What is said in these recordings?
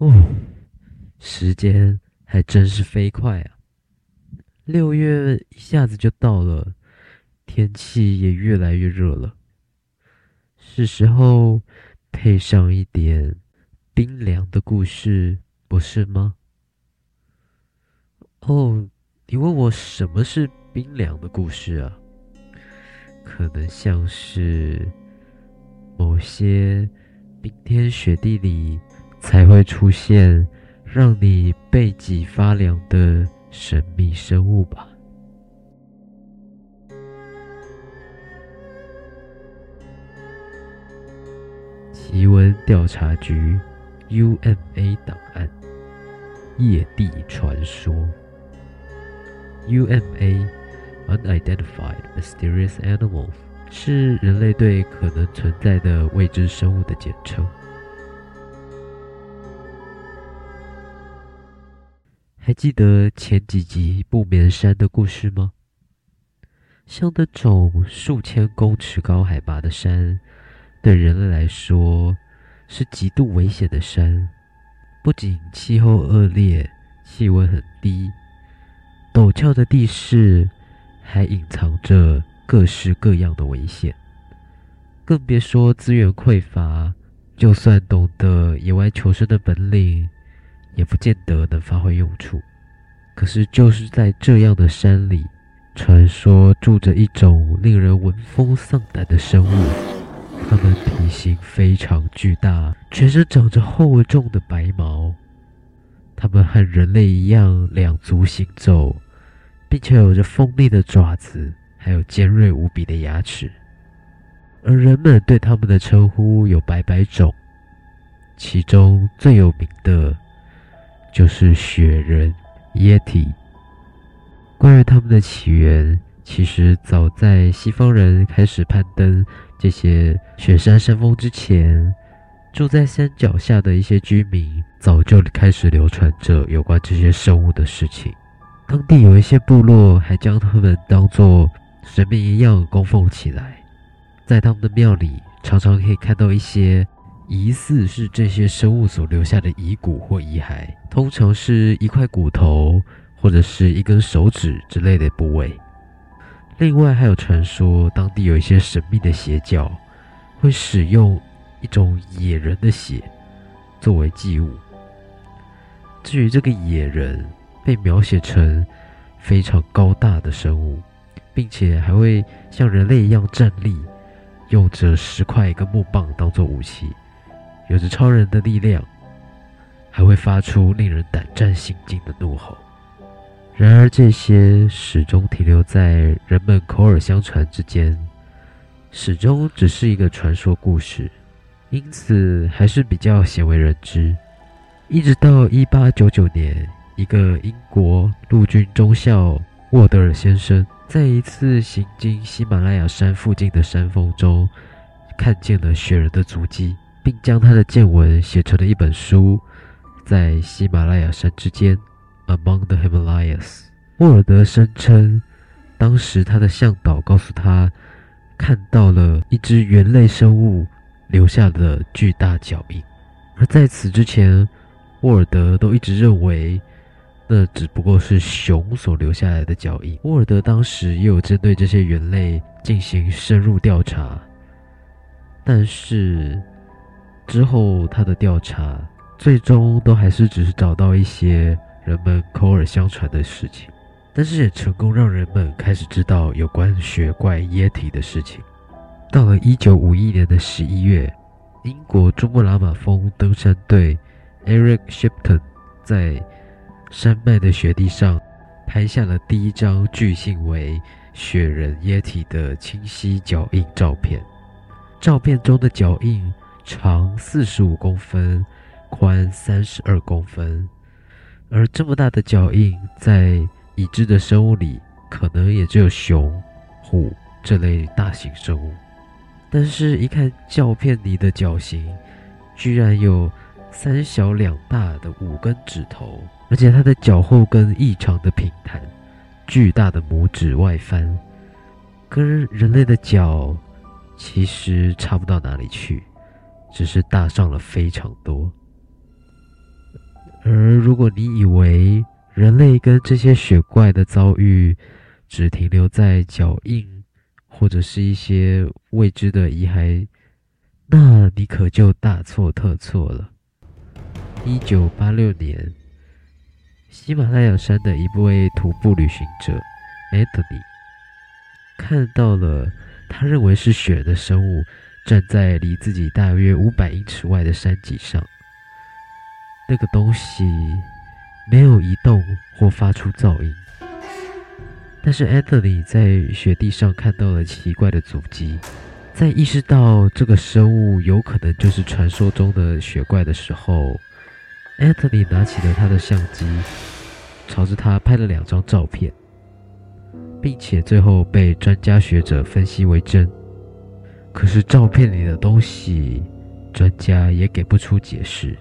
哦，时间还真是飞快啊！六月一下子就到了，天气也越来越热了，是时候配上一点冰凉的故事，不是吗？哦，你问我什么是冰凉的故事啊？可能像是某些冰天雪地里。才会出现让你背脊发凉的神秘生物吧。奇闻调查局 UMA 档案：夜地传说。UMA Unidentified Mysterious Animals 是人类对可能存在的未知生物的简称。还记得前几集不眠山的故事吗？像那种数千公尺高海拔的山，对人类来说是极度危险的山。不仅气候恶劣，气温很低，陡峭的地势还隐藏着各式各样的危险。更别说资源匮乏，就算懂得野外求生的本领。也不见得能发挥用处。可是，就是在这样的山里，传说住着一种令人闻风丧胆的生物。它们体型非常巨大，全身长着厚重的白毛。它们和人类一样两足行走，并且有着锋利的爪子，还有尖锐无比的牙齿。而人们对它们的称呼有百百种，其中最有名的。就是雪人 Yeti。关于他们的起源，其实早在西方人开始攀登这些雪山山峰之前，住在山脚下的一些居民早就开始流传着有关这些生物的事情。当地有一些部落还将他们当作神明一样供奉起来，在他们的庙里常常可以看到一些。疑似是这些生物所留下的遗骨或遗骸，通常是一块骨头或者是一根手指之类的部位。另外还有传说，当地有一些神秘的邪教会使用一种野人的血作为祭物。至于这个野人，被描写成非常高大的生物，并且还会像人类一样站立，用着十块一个木棒当做武器。有着超人的力量，还会发出令人胆战心惊的怒吼。然而，这些始终停留在人们口耳相传之间，始终只是一个传说故事，因此还是比较鲜为人知。一直到一八九九年，一个英国陆军中校沃德尔先生在一次行经喜马拉雅山附近的山峰中，看见了雪人的足迹。并将他的见闻写成了一本书，在喜马拉雅山之间，Among the Himalayas。沃尔德声称，当时他的向导告诉他，看到了一只猿类生物留下的巨大脚印。而在此之前，沃尔德都一直认为，那只不过是熊所留下来的脚印。沃尔德当时也有针对这些猿类进行深入调查，但是。之后，他的调查最终都还是只是找到一些人们口耳相传的事情，但是也成功让人们开始知道有关雪怪液体的事情。到了一九五一年的十一月，英国珠穆朗玛峰登山队 Eric Shipton 在山脉的雪地上拍下了第一张据信为雪人液体的清晰脚印照片。照片中的脚印。长四十五公分，宽三十二公分，而这么大的脚印，在已知的生物里，可能也只有熊、虎这类大型生物。但是，一看照片里的脚型，居然有三小两大的五根指头，而且它的脚后跟异常的平坦，巨大的拇指外翻，跟人类的脚其实差不到哪里去。只是大上了非常多，而如果你以为人类跟这些雪怪的遭遇只停留在脚印，或者是一些未知的遗骸，那你可就大错特错了。一九八六年，喜马拉雅山的一位徒步旅行者 Anthony 看到了他认为是雪的生物，站在离自己大约五百英尺外的山脊上。那个东西没有移动或发出噪音，但是 Anthony 在雪地上看到了奇怪的足迹。在意识到这个生物有可能就是传说中的雪怪的时候，Anthony 拿起了他的相机，朝着它拍了两张照片，并且最后被专家学者分析为真。可是照片里的东西，专家也给不出解释。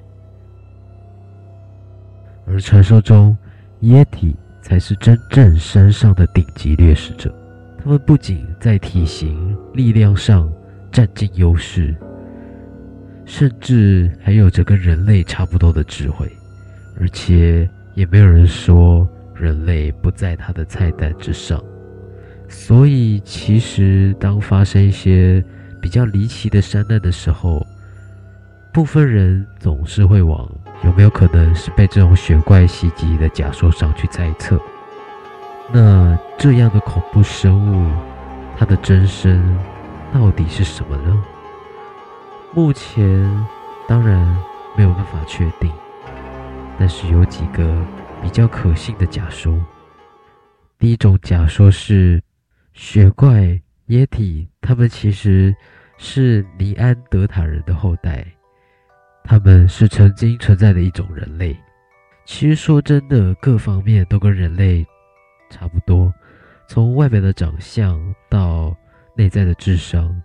而传说中，耶体才是真正山上的顶级掠食者。他们不仅在体型、力量上占尽优势，甚至还有着跟人类差不多的智慧。而且也没有人说人类不在他的菜单之上。所以，其实当发生一些比较离奇的山难的时候，部分人总是会往有没有可能是被这种雪怪袭击的假说上去猜测。那这样的恐怖生物，它的真身到底是什么呢？目前当然没有办法确定，但是有几个比较可信的假说。第一种假说是，雪怪耶体，他们其实是尼安德塔人的后代。他们是曾经存在的一种人类，其实说真的，各方面都跟人类差不多，从外表的长相到内在的智商，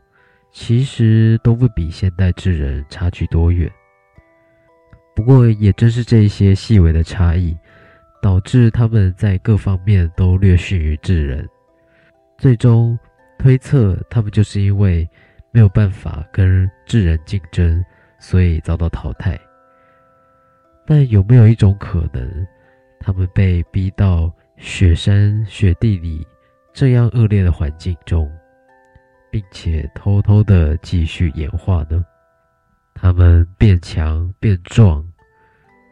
其实都不比现代智人差距多远。不过，也正是这些细微的差异，导致他们在各方面都略逊于智人。最终推测，他们就是因为没有办法跟智人竞争。所以遭到淘汰，但有没有一种可能，他们被逼到雪山雪地里这样恶劣的环境中，并且偷偷的继续演化呢？他们变强变壮，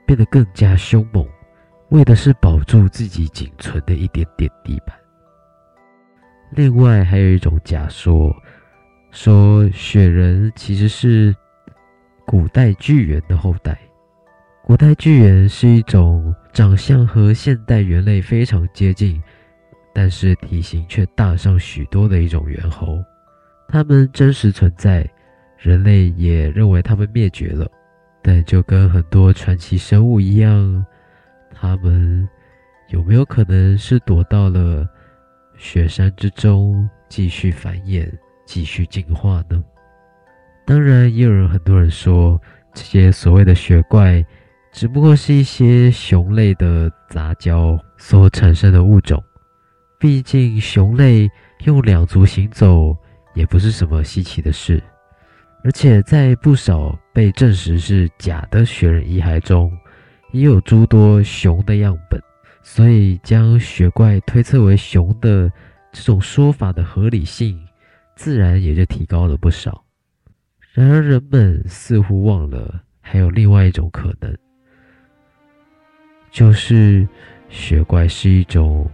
变得更加凶猛，为的是保住自己仅存的一点点地盘。另外还有一种假说，说雪人其实是。古代巨猿的后代，古代巨猿是一种长相和现代猿类非常接近，但是体型却大上许多的一种猿猴。它们真实存在，人类也认为它们灭绝了，但就跟很多传奇生物一样，它们有没有可能是躲到了雪山之中，继续繁衍，继续进化呢？当然，也有人很多人说，这些所谓的雪怪，只不过是一些熊类的杂交所产生的物种。毕竟，熊类用两足行走也不是什么稀奇的事。而且，在不少被证实是假的雪人遗骸中，也有诸多熊的样本。所以，将雪怪推测为熊的这种说法的合理性，自然也就提高了不少。然而，人们似乎忘了还有另外一种可能，就是雪怪是一种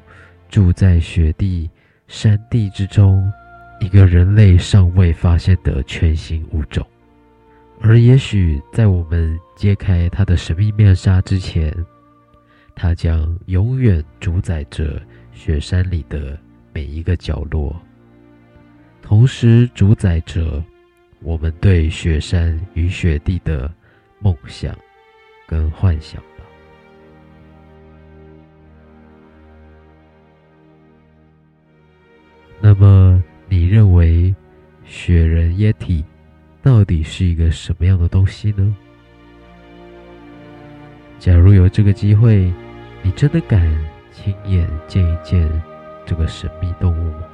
住在雪地、山地之中一个人类尚未发现的全新物种，而也许在我们揭开它的神秘面纱之前，它将永远主宰着雪山里的每一个角落，同时主宰着。我们对雪山与雪地的梦想跟幻想。那么，你认为雪人耶体到底是一个什么样的东西呢？假如有这个机会，你真的敢亲眼见一见这个神秘动物吗？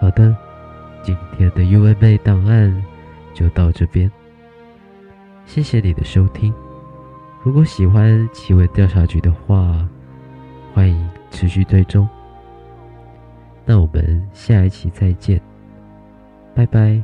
好的。今天的 UMA 档案就到这边，谢谢你的收听。如果喜欢奇闻调查局的话，欢迎持续追踪。那我们下一期再见，拜拜。